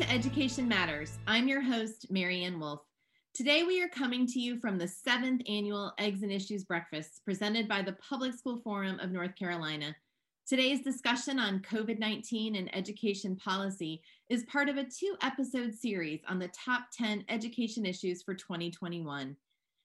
to Education Matters. I'm your host, Mary Ann Wolf. Today, we are coming to you from the seventh annual Eggs and Issues Breakfast presented by the Public School Forum of North Carolina. Today's discussion on COVID 19 and education policy is part of a two episode series on the top 10 education issues for 2021.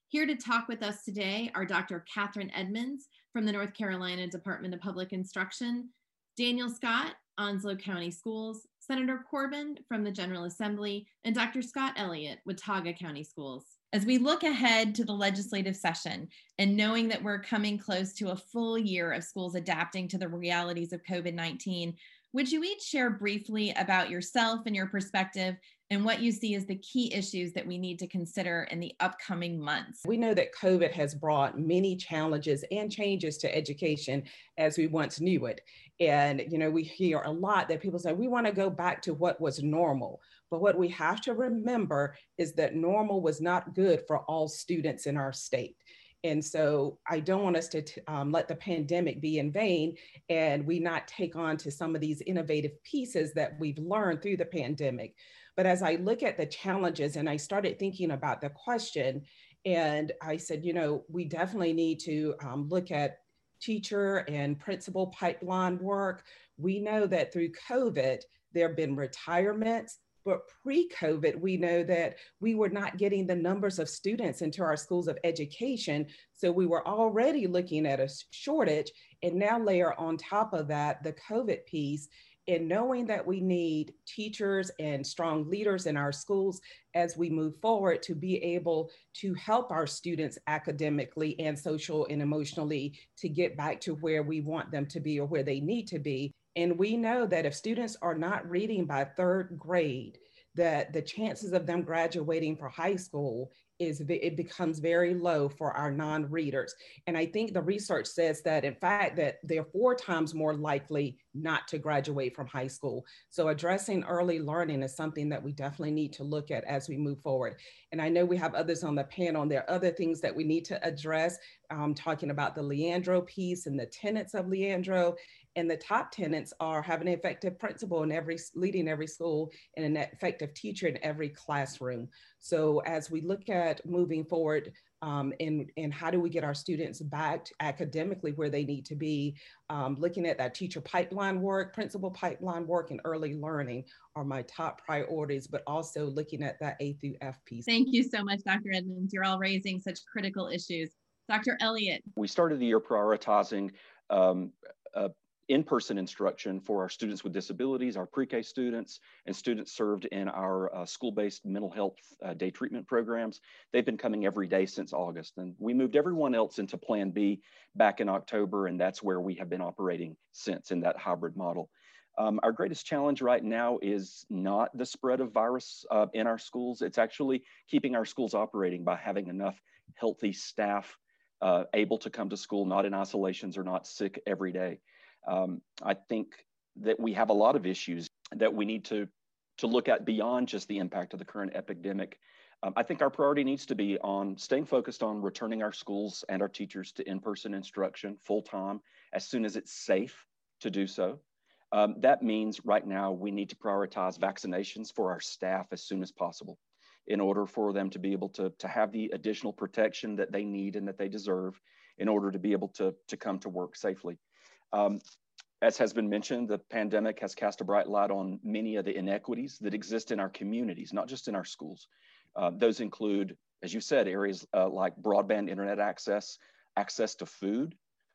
Here to talk with us today are Dr. Catherine Edmonds from the North Carolina Department of Public Instruction, Daniel Scott, Onslow County Schools, Senator Corbin from the General Assembly, and Dr. Scott Elliott, Watauga County Schools. As we look ahead to the legislative session and knowing that we're coming close to a full year of schools adapting to the realities of COVID 19, would you each share briefly about yourself and your perspective and what you see as the key issues that we need to consider in the upcoming months? We know that COVID has brought many challenges and changes to education as we once knew it. And, you know, we hear a lot that people say, we want to go back to what was normal. But what we have to remember is that normal was not good for all students in our state. And so I don't want us to um, let the pandemic be in vain and we not take on to some of these innovative pieces that we've learned through the pandemic. But as I look at the challenges and I started thinking about the question, and I said, you know, we definitely need to um, look at teacher and principal pipeline work. We know that through COVID, there have been retirements, but pre COVID, we know that we were not getting the numbers of students into our schools of education. So we were already looking at a shortage. And now, layer on top of that the COVID piece in knowing that we need teachers and strong leaders in our schools as we move forward to be able to help our students academically and social and emotionally to get back to where we want them to be or where they need to be. And we know that if students are not reading by third grade, that the chances of them graduating for high school is it becomes very low for our non-readers. And i think the research says that in fact that they're four times more likely not to graduate from high school. So addressing early learning is something that we definitely need to look at as we move forward. And i know we have others on the panel and there are other things that we need to address um, talking about the leandro piece and the tenets of leandro and the top tenants are having an effective principal in every leading every school and an effective teacher in every classroom so as we look at moving forward um, and, and how do we get our students back academically where they need to be, um, looking at that teacher pipeline work, principal pipeline work, and early learning are my top priorities, but also looking at that A through F piece. Thank you so much, Dr. Edmonds. You're all raising such critical issues. Dr. Elliott. We started the year prioritizing um, uh, in-person instruction for our students with disabilities, our pre-K students, and students served in our uh, school-based mental health uh, day treatment programs. They've been coming every day since August, and we moved everyone else into Plan B back in October, and that's where we have been operating since in that hybrid model. Um, our greatest challenge right now is not the spread of virus uh, in our schools. It's actually keeping our schools operating by having enough healthy staff uh, able to come to school, not in isolations or not sick every day. Um, I think that we have a lot of issues that we need to, to look at beyond just the impact of the current epidemic. Um, I think our priority needs to be on staying focused on returning our schools and our teachers to in person instruction full time as soon as it's safe to do so. Um, that means right now we need to prioritize vaccinations for our staff as soon as possible in order for them to be able to, to have the additional protection that they need and that they deserve in order to be able to, to come to work safely. Um, as has been mentioned, the pandemic has cast a bright light on many of the inequities that exist in our communities, not just in our schools. Uh, those include, as you said, areas uh, like broadband internet access, access to food,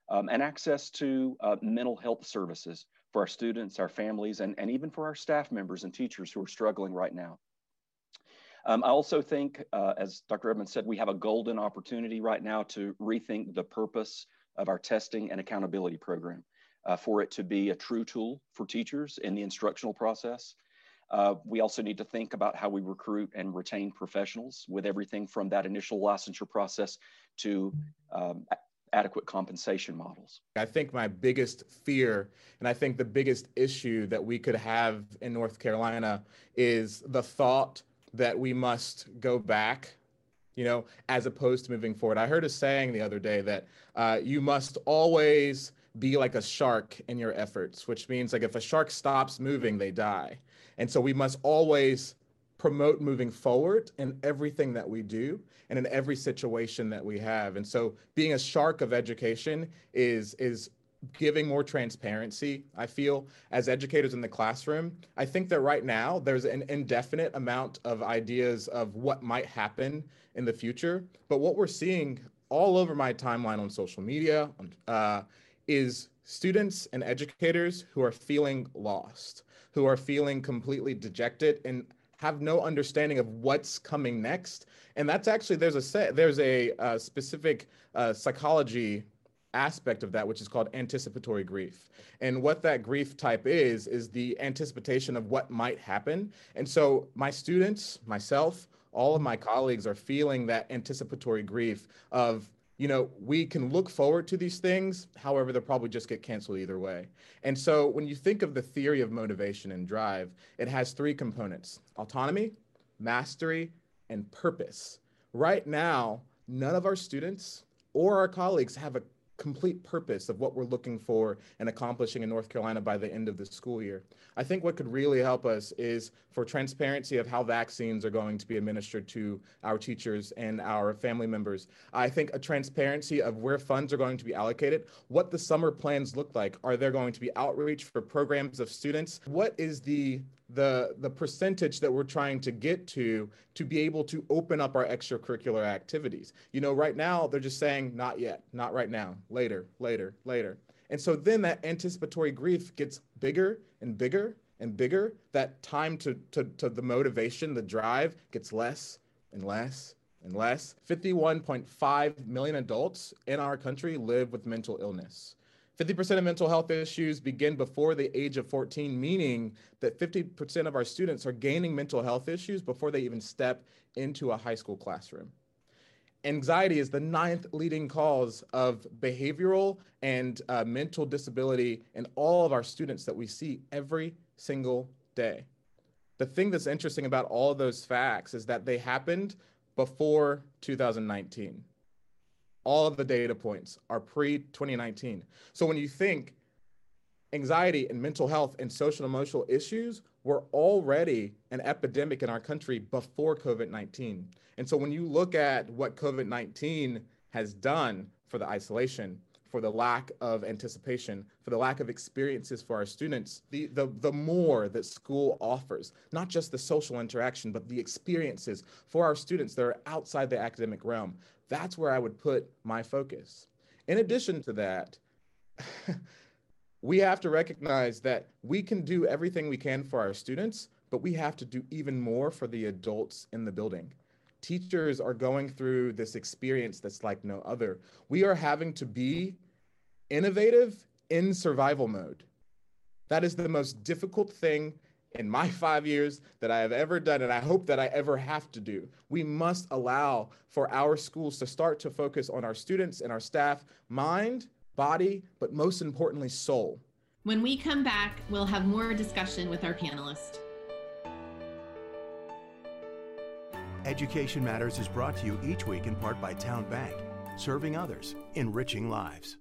um, and access to uh, mental health services for our students, our families, and, and even for our staff members and teachers who are struggling right now. Um, I also think, uh, as Dr. Edmonds said, we have a golden opportunity right now to rethink the purpose of our testing and accountability program uh, for it to be a true tool for teachers in the instructional process. Uh, we also need to think about how we recruit and retain professionals with everything from that initial licensure process to um, adequate compensation models. I think my biggest fear, and I think the biggest issue that we could have in North Carolina is the thought that we must go back you know, as opposed to moving forward. I heard a saying the other day that uh, you must always be like a shark in your efforts, which means like if a shark stops moving, they die. And so we must always promote moving forward in everything that we do and in every situation that we have. And so being a shark of education is is giving more transparency, I feel, as educators in the classroom. I think that right now there's an indefinite amount of ideas of what might happen in the future. But what we're seeing all over my timeline on social media uh, is students and educators who are feeling lost, who are feeling completely dejected and have no understanding of what's coming next. And that's actually there's a set, there's a uh, specific uh, psychology aspect of that, which is called anticipatory grief. And what that grief type is, is the anticipation of what might happen. And so my students, myself, all of my colleagues are feeling that anticipatory grief of you know, we can look forward to these things. However, they'll probably just get canceled either way. And so when you think of the theory of motivation and drive, it has three components autonomy, mastery, and purpose. Right now, none of our students or our colleagues have a complete purpose of what we're looking for and accomplishing in North Carolina by the end of the school year. I think what could really help us is for transparency of how vaccines are going to be administered to our teachers and our family members. I think a transparency of where funds are going to be allocated, what the summer plans look like. Are there going to be outreach for programs of students? What is the the the percentage that we're trying to get to to be able to open up our extracurricular activities. You know, right now they're just saying not yet, not right now, later, later, later. And so then that anticipatory grief gets bigger and bigger and bigger. That time to to, to the motivation, the drive gets less and less and less. 51.5 million adults in our country live with mental illness. 50% of mental health issues begin before the age of 14, meaning that 50% of our students are gaining mental health issues before they even step into a high school classroom. Anxiety is the ninth leading cause of behavioral and uh, mental disability in all of our students that we see every single day. The thing that's interesting about all of those facts is that they happened before 2019 all of the data points are pre 2019. So when you think anxiety and mental health and social emotional issues were already an epidemic in our country before COVID 19. And so when you look at what COVID 19 has done for the isolation, for the lack of anticipation, for the lack of experiences for our students, the, the, the more that school offers, not just the social interaction, but the experiences for our students that are outside the academic realm, that's where I would put my focus. In addition to that, we have to recognize that we can do everything we can for our students, but we have to do even more for the adults in the building. Teachers are going through this experience that's like no other. We are having to be innovative in survival mode. That is the most difficult thing in my five years that I have ever done, and I hope that I ever have to do. We must allow for our schools to start to focus on our students and our staff mind, body, but most importantly, soul. When we come back, we'll have more discussion with our panelists. Education Matters is brought to you each week in part by Town Bank, serving others, enriching lives.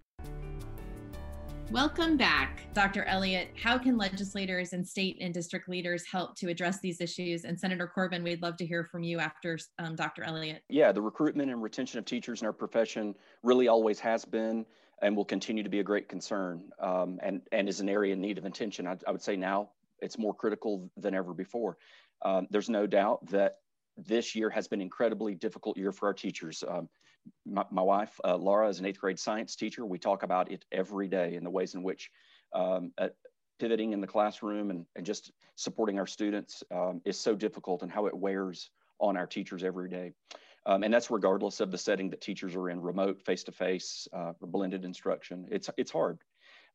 Welcome back, Dr. Elliott. How can legislators and state and district leaders help to address these issues? And Senator Corbin, we'd love to hear from you after um, Dr. Elliott. Yeah, the recruitment and retention of teachers in our profession really always has been and will continue to be a great concern um, and, and is an area in need of attention. I, I, would say now it's more critical than ever before. Um, there's no doubt that this year has been incredibly difficult year for our teachers. My, my wife, uh, Laura, is an eighth grade science teacher. We talk about it every day in the ways in which um, uh, pivoting in the classroom and, and just supporting our students um, is so difficult and how it wears on our teachers every day. Um, and that's regardless of the setting that teachers are in, remote, face-to-face, uh, blended instruction. It's, it's hard.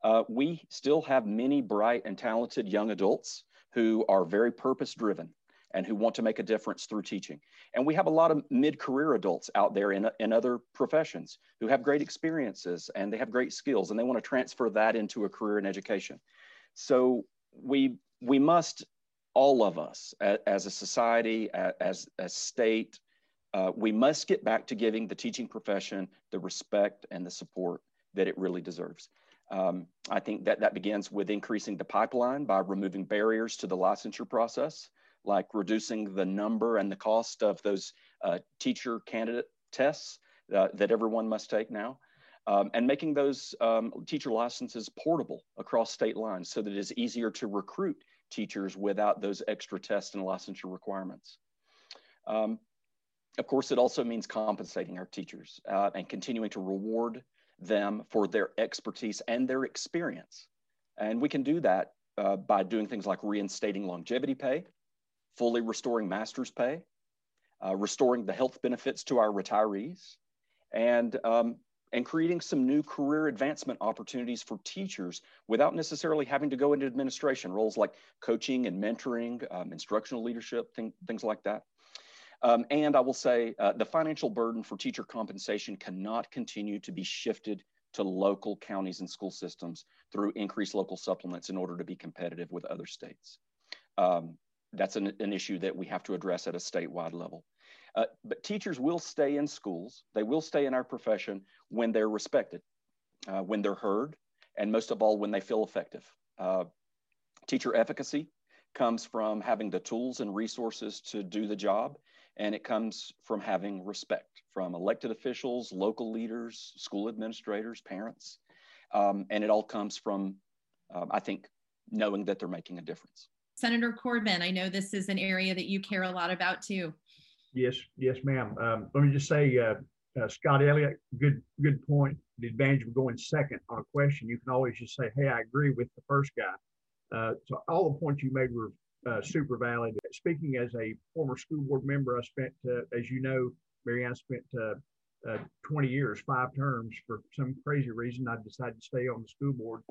Uh, we still have many bright and talented young adults who are very purpose-driven and who want to make a difference through teaching. And we have a lot of mid-career adults out there in, in other professions who have great experiences and they have great skills and they want to transfer that into a career in education. So we, we must, all of us as a society, as a state, uh, we must get back to giving the teaching profession the respect and the support that it really deserves. Um, I think that that begins with increasing the pipeline by removing barriers to the licensure process, like reducing the number and the cost of those uh, teacher candidate tests uh, that everyone must take now, um, and making those um, teacher licenses portable across state lines so that it is easier to recruit teachers without those extra tests and licensure requirements. Um, of course, it also means compensating our teachers uh, and continuing to reward them for their expertise and their experience. And we can do that uh, by doing things like reinstating longevity pay, fully restoring master's pay, uh, restoring the health benefits to our retirees, and, um, and creating some new career advancement opportunities for teachers without necessarily having to go into administration, roles like coaching and mentoring, um, instructional leadership, thing, things like that. Um, and I will say uh, the financial burden for teacher compensation cannot continue to be shifted to local counties and school systems through increased local supplements in order to be competitive with other states. Um, that's an, an, issue that we have to address at a statewide level. Uh, but teachers will stay in schools, they will stay in our profession when they're respected, uh, when they're heard, and most of all, when they feel effective. Uh, teacher efficacy comes from having the tools and resources to do the job and it comes from having respect from elected officials, local leaders, school administrators, parents. Um, and it all comes from, um, I think, knowing that they're making a difference. Senator Corbin, I know this is an area that you care a lot about too. Yes, yes, ma'am. Um, let me just say, uh, uh, Scott Elliott, good, good point. The advantage of going second on a question, you can always just say, "Hey, I agree with the first guy." Uh, so all the points you made were uh, super valid. Speaking as a former school board member, I spent, uh, as you know, Mary Ann spent uh, uh 20 years, five terms. For some crazy reason, I decided to stay on the school board.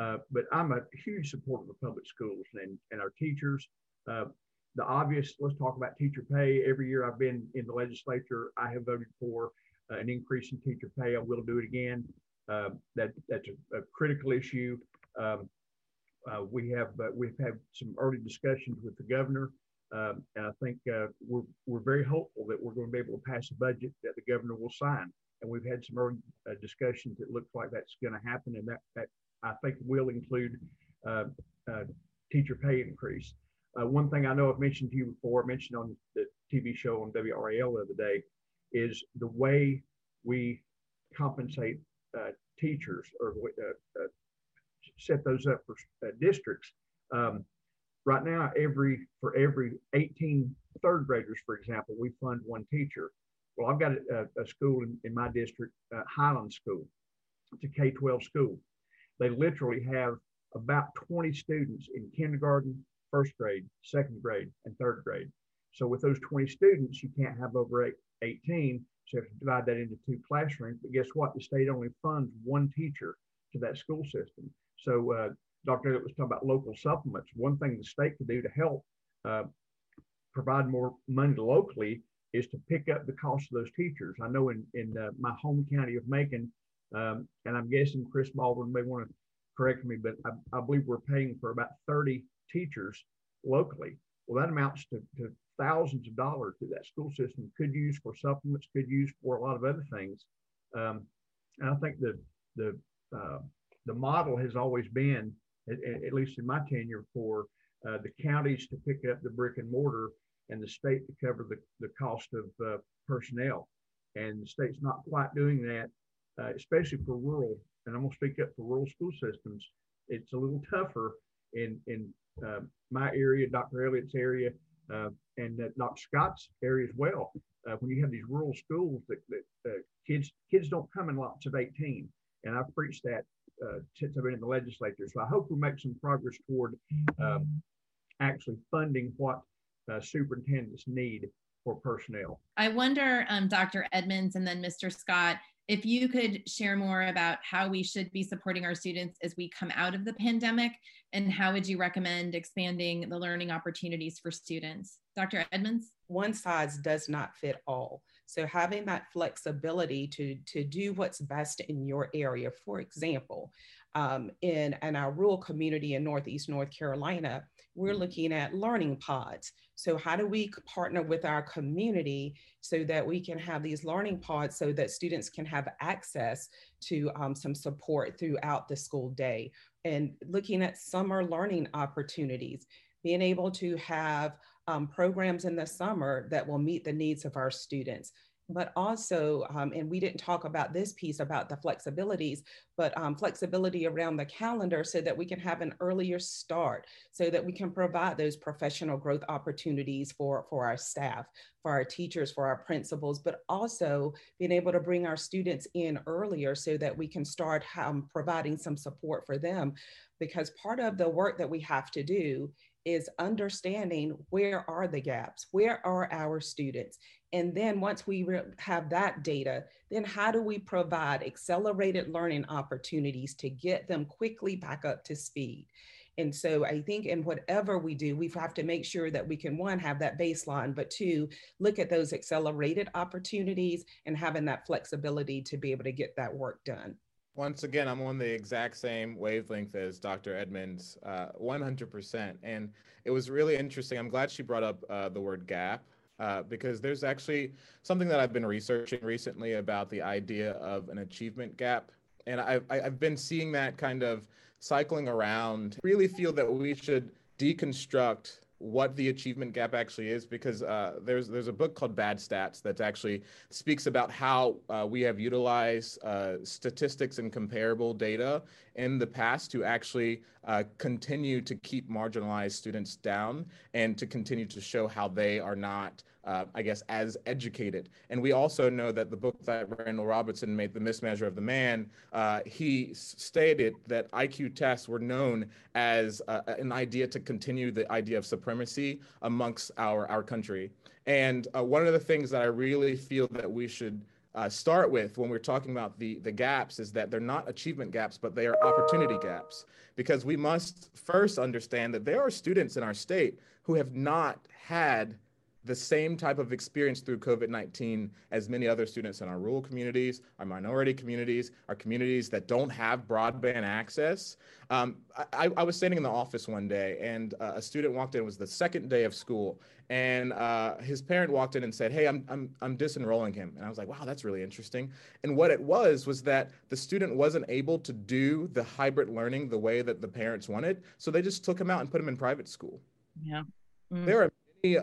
Uh, but I'm a huge supporter of public schools and, and our teachers. Uh, the obvious, let's talk about teacher pay. Every year I've been in the legislature, I have voted for an increase in teacher pay. I will do it again. that, that's a, a critical issue. Um, uh, we have uh, we've had some early discussions with the governor, um, and I think uh, we're we're very hopeful that we're going to be able to pass a budget that the governor will sign. And we've had some early uh, discussions that looks like that's going to happen, and that that I think will include uh, uh, teacher pay increase. one thing I know I've mentioned to you before, mentioned on the TV show on WRAL the other day, is the way we compensate teachers or set those up for uh, districts. Um, right now, every for every 18 third graders, for example, we fund one teacher. Well, I've got a, a school in, in, my district, uh, Highland School. It's a K-12 school. They literally have about 20 students in kindergarten, first grade, second grade, and third grade. So with those 20 students, you can't have over eight, 18. So you have to divide that into two classrooms. But guess what? The state only funds one teacher to that school system. So uh, Dr. Elliott was talking about local supplements. One thing the state could do to help uh, provide more money locally is to pick up the cost of those teachers. I know in, in uh, my home county of Macon, um, and I'm guessing Chris Baldwin may want to correct me, but I, I, believe we're paying for about 30 teachers locally. Well, that amounts to, to thousands of dollars that that school system could use for supplements, could use for a lot of other things. Um, and I think the the uh, the model has always been, at, at least in my tenure, for uh, the counties to pick up the brick and mortar and the state to cover the, the cost of uh, personnel. And the state's not quite doing that, uh, especially for rural. And I'm going to speak up for rural school systems. It's a little tougher in in uh, my area, Dr. Elliott's area, uh, and Dr. Scott's area as well. Uh, when you have these rural schools that, that kids kids don't come in lots of 18, and I've preached that uh, since I've been in the legislature. So I hope we make some progress toward um, actually funding what uh, superintendents need for personnel. I wonder, um, Dr. Edmonds and then Mr. Scott, if you could share more about how we should be supporting our students as we come out of the pandemic and how would you recommend expanding the learning opportunities for students? Dr. Edmonds? One size does not fit all. So having that flexibility to, to do what's best in your area. For example, um, in, in our rural community in Northeast North Carolina, we're mm-hmm. looking at learning pods. So how do we partner with our community so that we can have these learning pods so that students can have access to um, some support throughout the school day? And looking at summer learning opportunities, being able to have um, programs in the summer that will meet the needs of our students but also, um, and we didn't talk about this piece about the flexibilities, but um, flexibility around the calendar so that we can have an earlier start, so that we can provide those professional growth opportunities for, for our staff, for our teachers, for our principals, but also being able to bring our students in earlier so that we can start um, providing some support for them. Because part of the work that we have to do is understanding where are the gaps, where are our students, and then once we have that data, then how do we provide accelerated learning opportunities to get them quickly back up to speed? And so I think in whatever we do, we have to make sure that we can one, have that baseline, but two, look at those accelerated opportunities and having that flexibility to be able to get that work done. Once again, I'm on the exact same wavelength as Dr. Edmonds, uh, 100%. And it was really interesting. I'm glad she brought up uh, the word gap uh, because there's actually something that I've been researching recently about the idea of an achievement gap. And I've, I've been seeing that kind of cycling around. Really feel that we should deconstruct what the achievement gap actually is because uh, there's there's a book called Bad Stats that actually speaks about how uh, we have utilized uh, statistics and comparable data in the past to actually uh, continue to keep marginalized students down and to continue to show how they are not uh, I guess, as educated. And we also know that the book that Randall Robertson made, The Mismeasure of the Man, uh, he stated that IQ tests were known as uh, an idea to continue the idea of supremacy amongst our, our country. And uh, one of the things that I really feel that we should uh, start with when we're talking about the, the gaps is that they're not achievement gaps, but they are opportunity gaps. Because we must first understand that there are students in our state who have not had the same type of experience through COVID 19 as many other students in our rural communities, our minority communities, our communities that don't have broadband access. Um, I, I, was standing in the office one day and uh, a student walked in, it was the second day of school, and uh, his parent walked in and said, Hey, I'm, I'm, I'm disenrolling him. And I was like, Wow, that's really interesting. And what it was was that the student wasn't able to do the hybrid learning the way that the parents wanted. So they just took him out and put him in private school. Yeah. Mm. There are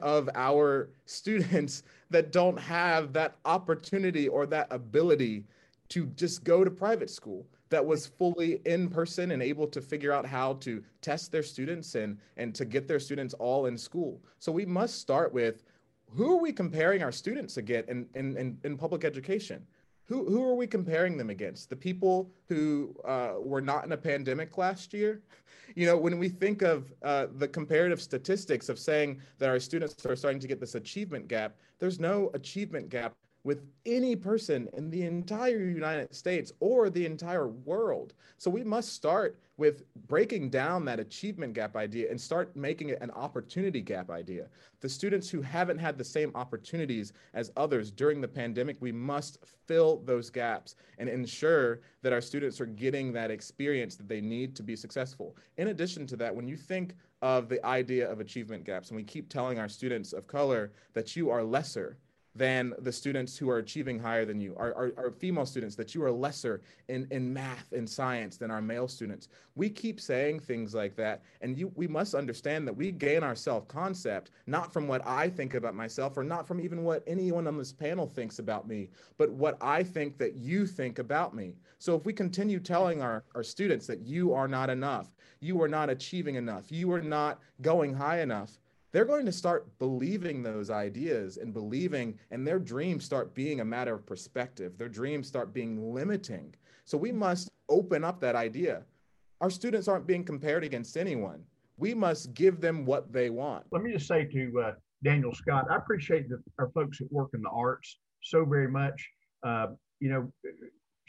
of our students that don't have that opportunity or that ability to just go to private school that was fully in person and able to figure out how to test their students and and to get their students all in school. So we must start with who are we comparing our students against in, in, in, in public education who, who are we comparing them against? The people who uh, were not in a pandemic last year? You know, when we think of uh, the comparative statistics of saying that our students are starting to get this achievement gap, there's no achievement gap with any person in the entire United States or the entire world. So we must start with breaking down that achievement gap idea and start making it an opportunity gap idea. The students who haven't had the same opportunities as others during the pandemic, we must fill those gaps and ensure that our students are getting that experience that they need to be successful. In addition to that, when you think of the idea of achievement gaps, and we keep telling our students of color that you are lesser, than the students who are achieving higher than you, our, our, our, female students, that you are lesser in, in math and science than our male students. We keep saying things like that. And you, we must understand that we gain our self concept not from what I think about myself or not from even what anyone on this panel thinks about me, but what I think that you think about me. So if we continue telling our, our students that you are not enough, you are not achieving enough, you are not going high enough, they're going to start believing those ideas and believing, and their dreams start being a matter of perspective. Their dreams start being limiting. So we must open up that idea. Our students aren't being compared against anyone. We must give them what they want. Let me just say to uh, Daniel Scott, I appreciate the, our folks that work in the arts so very much. Uh, you know,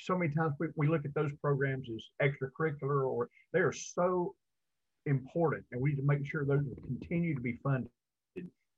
so many times we, we look at those programs as extracurricular or they are so important, and we need to make sure those continue to be funded.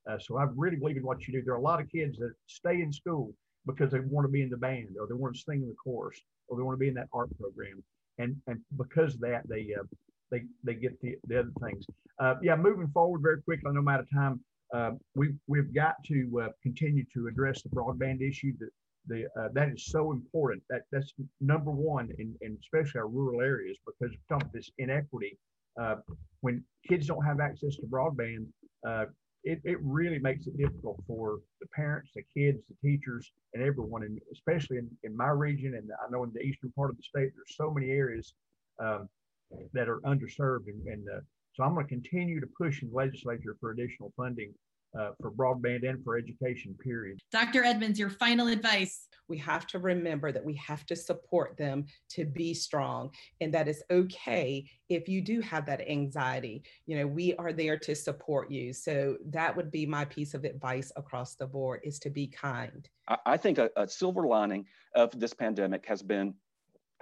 Uh, so I really believe in what you do. There are a lot of kids that stay in school because they want to be in the band or they want to sing in the chorus or they want to be in that art program. And, and because of that, they, uh, they, they get the, the other things. Uh, yeah, moving forward very quickly, no matter time, uh, we, we've got to uh, continue to address the broadband issue. That the, uh, that is so important. That that's number one, in, in especially our rural areas, because of this inequity. Uh, when kids don't have access to broadband, uh, it, it really makes it difficult for the parents, the kids, the teachers, and everyone, and especially in, in my region, and I know in the eastern part of the state, there's so many areas um, that are underserved, and, and uh, so I'm going to continue to push in the legislature for additional funding uh, for broadband and for education, period. Dr. Edmonds, your final advice. We have to remember that we have to support them to be strong and that it's okay if you do have that anxiety. You know, we are there to support you. So that would be my piece of advice across the board is to be kind. I think a, a silver lining of this pandemic has been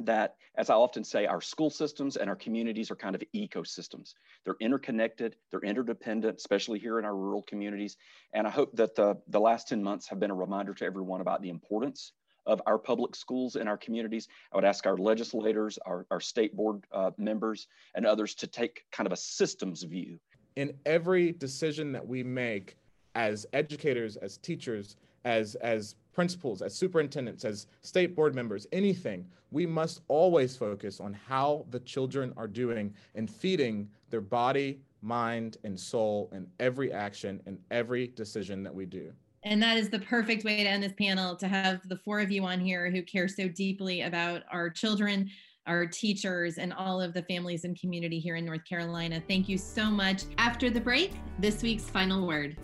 that, as I often say, our school systems and our communities are kind of ecosystems. They're interconnected, they're interdependent, especially here in our rural communities. And I hope that the, the last 10 months have been a reminder to everyone about the importance of our public schools in our communities. I would ask our legislators, our, our state board uh, members, and others to take kind of a systems view. In every decision that we make as educators, as teachers, as, as principals, as superintendents, as state board members, anything, we must always focus on how the children are doing and feeding their body, mind, and soul in every action and every decision that we do. And that is the perfect way to end this panel to have the four of you on here who care so deeply about our children, our teachers, and all of the families and community here in North Carolina. Thank you so much. After the break, this week's final word.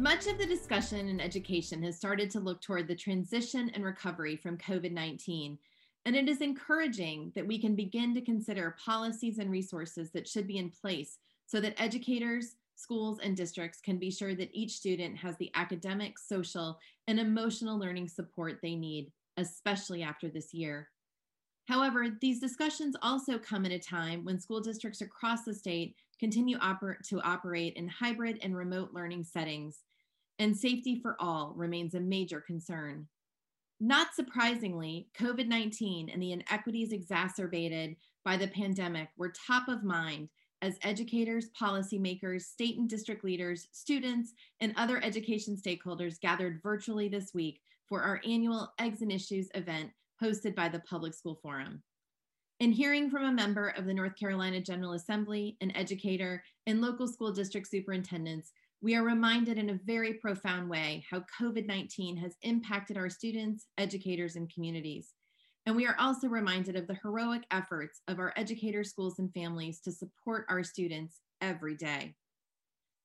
Much of the discussion in education has started to look toward the transition and recovery from COVID 19. And it is encouraging that we can begin to consider policies and resources that should be in place so that educators, schools, and districts can be sure that each student has the academic, social, and emotional learning support they need, especially after this year. However, these discussions also come at a time when school districts across the state continue oper- to operate in hybrid and remote learning settings, and safety for all remains a major concern. Not surprisingly, COVID 19 and the inequities exacerbated by the pandemic were top of mind as educators, policymakers, state and district leaders, students, and other education stakeholders gathered virtually this week for our annual Eggs and Issues event hosted by the Public School Forum. In hearing from a member of the North Carolina General Assembly, an educator, and local school district superintendents, we are reminded in a very profound way how COVID 19 has impacted our students, educators, and communities. And we are also reminded of the heroic efforts of our educators, schools, and families to support our students every day.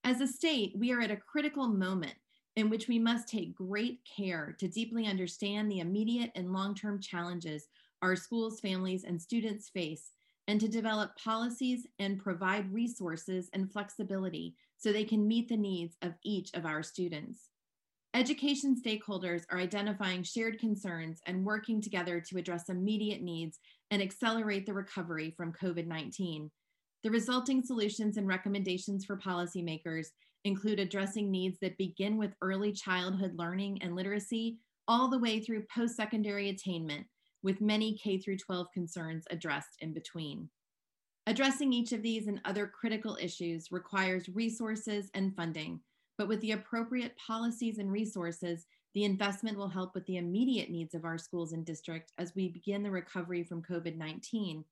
As a state, we are at a critical moment in which we must take great care to deeply understand the immediate and long term challenges our schools, families, and students face, and to develop policies and provide resources and flexibility so they can meet the needs of each of our students. Education stakeholders are identifying shared concerns and working together to address immediate needs and accelerate the recovery from COVID 19. The resulting solutions and recommendations for policymakers include addressing needs that begin with early childhood learning and literacy all the way through post secondary attainment, with many K through 12 concerns addressed in between. Addressing each of these and other critical issues requires resources and funding, but with the appropriate policies and resources, the investment will help with the immediate needs of our schools and district as we begin the recovery from COVID 19.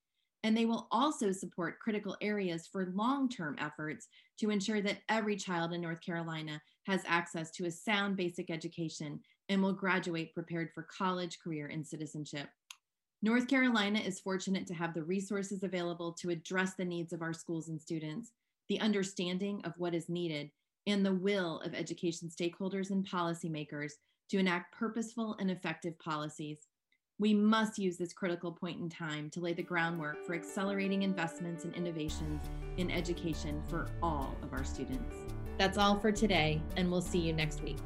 And they will also support critical areas for long term efforts to ensure that every child in North Carolina has access to a sound basic education and will graduate prepared for college, career, and citizenship. North Carolina is fortunate to have the resources available to address the needs of our schools and students, the understanding of what is needed, and the will of education stakeholders and policymakers to enact purposeful and effective policies. We must use this critical point in time to lay the groundwork for accelerating investments and innovations in education for all of our students. That's all for today, and we'll see you next week.